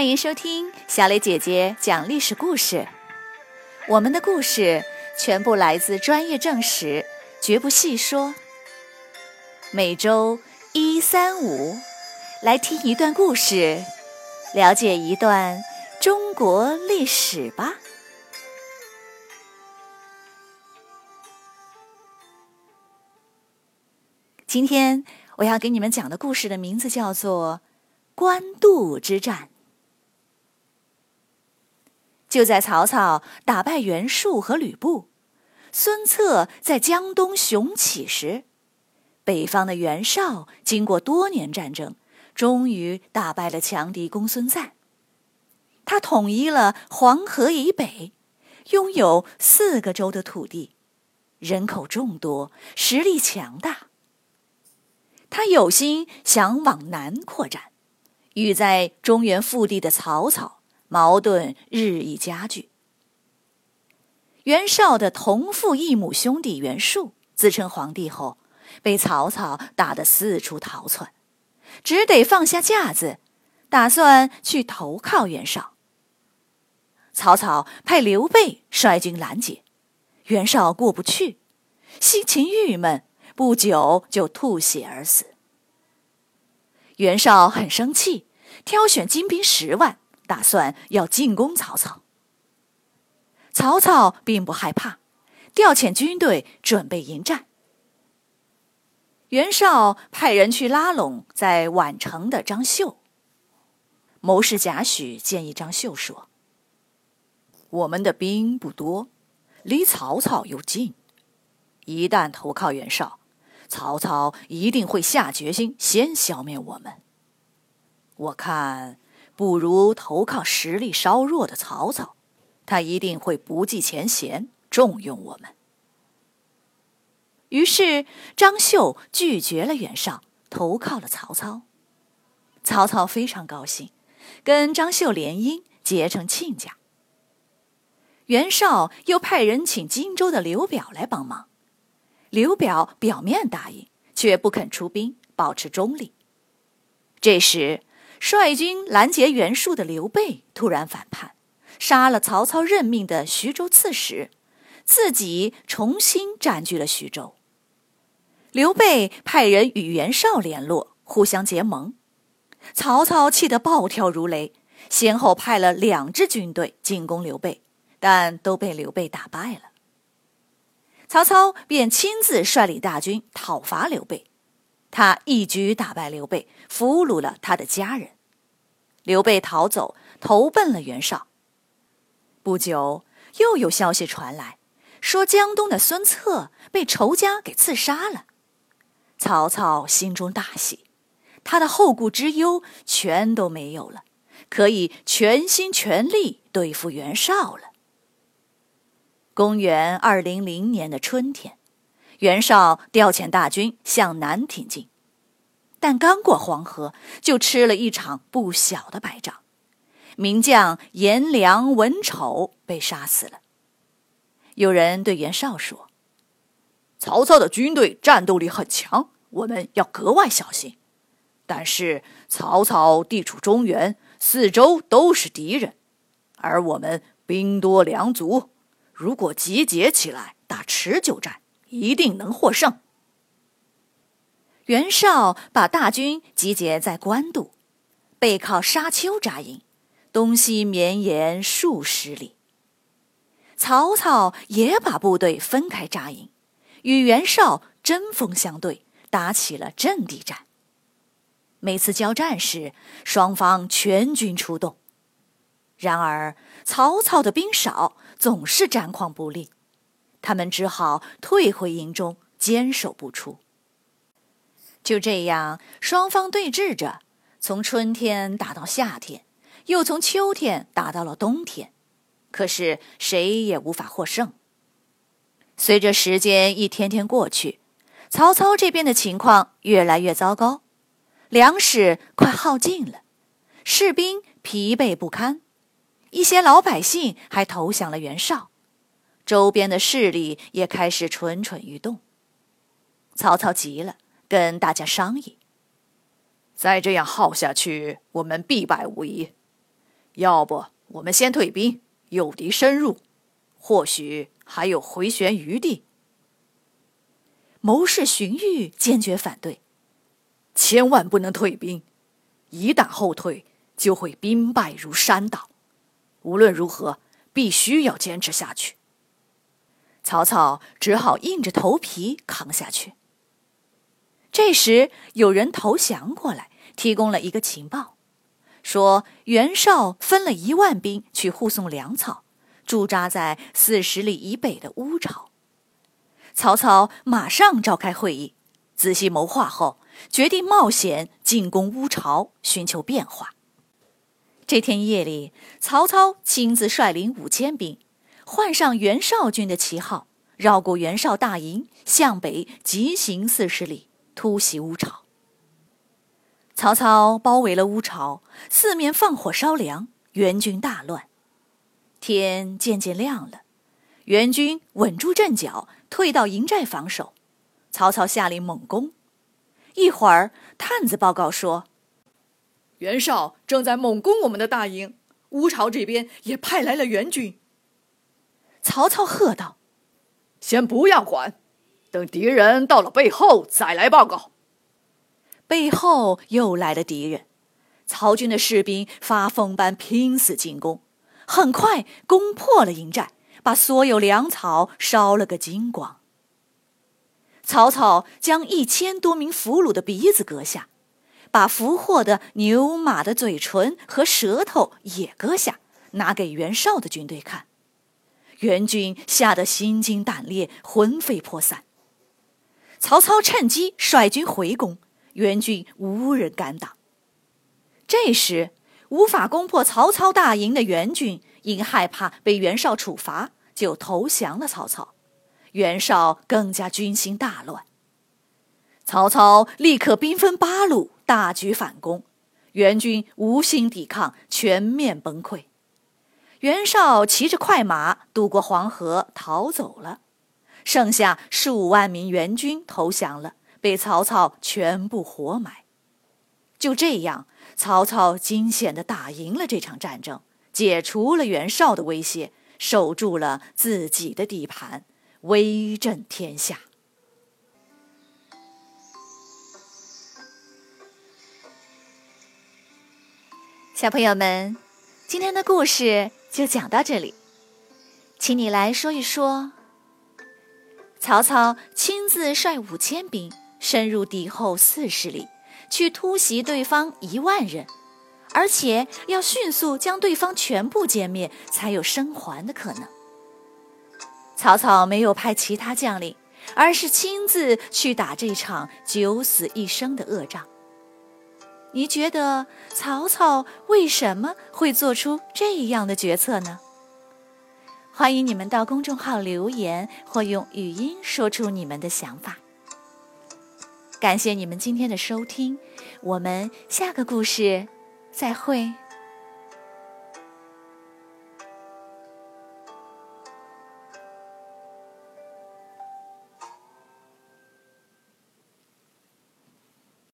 欢迎收听小磊姐姐讲历史故事。我们的故事全部来自专业正史，绝不细说。每周一、三、五来听一段故事，了解一段中国历史吧。今天我要给你们讲的故事的名字叫做《官渡之战》。就在曹操打败袁术和吕布，孙策在江东雄起时，北方的袁绍经过多年战争，终于打败了强敌公孙瓒。他统一了黄河以北，拥有四个州的土地，人口众多，实力强大。他有心想往南扩展，与在中原腹地的曹操。矛盾日益加剧。袁绍的同父异母兄弟袁术自称皇帝后，被曹操打得四处逃窜，只得放下架子，打算去投靠袁绍。曹操派刘备率军拦截，袁绍过不去，心情郁闷，不久就吐血而死。袁绍很生气，挑选精兵十万。打算要进攻曹操，曹操并不害怕，调遣军队准备迎战。袁绍派人去拉拢在宛城的张绣。谋士贾诩建议张绣说：“我们的兵不多，离曹操又近，一旦投靠袁绍，曹操一定会下决心先消灭我们。我看。”不如投靠实力稍弱的曹操，他一定会不计前嫌，重用我们。于是张绣拒绝了袁绍，投靠了曹操。曹操非常高兴，跟张绣联姻，结成亲家。袁绍又派人请荆州的刘表来帮忙，刘表表面答应，却不肯出兵，保持中立。这时。率军拦截袁术的刘备突然反叛，杀了曹操任命的徐州刺史，自己重新占据了徐州。刘备派人与袁绍联络，互相结盟。曹操气得暴跳如雷，先后派了两支军队进攻刘备，但都被刘备打败了。曹操便亲自率领大军讨伐刘备。他一举打败刘备，俘虏了他的家人。刘备逃走，投奔了袁绍。不久，又有消息传来，说江东的孙策被仇家给刺杀了。曹操心中大喜，他的后顾之忧全都没有了，可以全心全力对付袁绍了。公元二零零年的春天。袁绍调遣大军向南挺进，但刚过黄河，就吃了一场不小的败仗，名将颜良、文丑被杀死了。有人对袁绍说：“曹操的军队战斗力很强，我们要格外小心。但是曹操地处中原，四周都是敌人，而我们兵多粮足，如果集结起来打持久战。”一定能获胜。袁绍把大军集结在官渡，背靠沙丘扎营，东西绵延数十里。曹操也把部队分开扎营，与袁绍针锋相对，打起了阵地战。每次交战时，双方全军出动，然而曹操的兵少，总是战况不利。他们只好退回营中，坚守不出。就这样，双方对峙着，从春天打到夏天，又从秋天打到了冬天，可是谁也无法获胜。随着时间一天天过去，曹操这边的情况越来越糟糕，粮食快耗尽了，士兵疲惫不堪，一些老百姓还投降了袁绍。周边的势力也开始蠢蠢欲动。曹操急了，跟大家商议：再这样耗下去，我们必败无疑。要不我们先退兵，诱敌深入，或许还有回旋余地。谋士荀彧坚决反对，千万不能退兵，一旦后退就会兵败如山倒。无论如何，必须要坚持下去。曹操只好硬着头皮扛下去。这时，有人投降过来，提供了一个情报，说袁绍分了一万兵去护送粮草，驻扎在四十里以北的乌巢。曹操马上召开会议，仔细谋划后，决定冒险进攻乌巢，寻求变化。这天夜里，曹操亲自率领五千兵，换上袁绍军的旗号，绕过袁绍大营，向北急行四十里，突袭乌巢。曹操包围了乌巢，四面放火烧粮，援军大乱。天渐渐亮了，援军稳住阵脚。退到营寨防守，曹操下令猛攻。一会儿，探子报告说，袁绍正在猛攻我们的大营，乌巢这边也派来了援军。曹操喝道：“先不要管，等敌人到了背后再来报告。”背后又来了敌人，曹军的士兵发疯般拼死进攻，很快攻破了营寨。把所有粮草烧了个精光。曹操将一千多名俘虏的鼻子割下，把俘获的牛马的嘴唇和舌头也割下，拿给袁绍的军队看。袁军吓得心惊胆裂，魂飞魄散。曹操趁机率军回攻，袁军无人敢挡。这时，无法攻破曹操大营的袁军。因害怕被袁绍处罚，就投降了曹操。袁绍更加军心大乱。曹操立刻兵分八路，大举反攻。袁军无心抵抗，全面崩溃。袁绍骑着快马渡过黄河，逃走了。剩下数万名援军投降了，被曹操全部活埋。就这样，曹操惊险地打赢了这场战争。解除了袁绍的威胁，守住了自己的地盘，威震天下。小朋友们，今天的故事就讲到这里，请你来说一说：曹操亲自率五千兵深入敌后四十里，去突袭对方一万人。而且要迅速将对方全部歼灭，才有生还的可能。曹操没有派其他将领，而是亲自去打这场九死一生的恶仗。你觉得曹操为什么会做出这样的决策呢？欢迎你们到公众号留言，或用语音说出你们的想法。感谢你们今天的收听，我们下个故事。再会。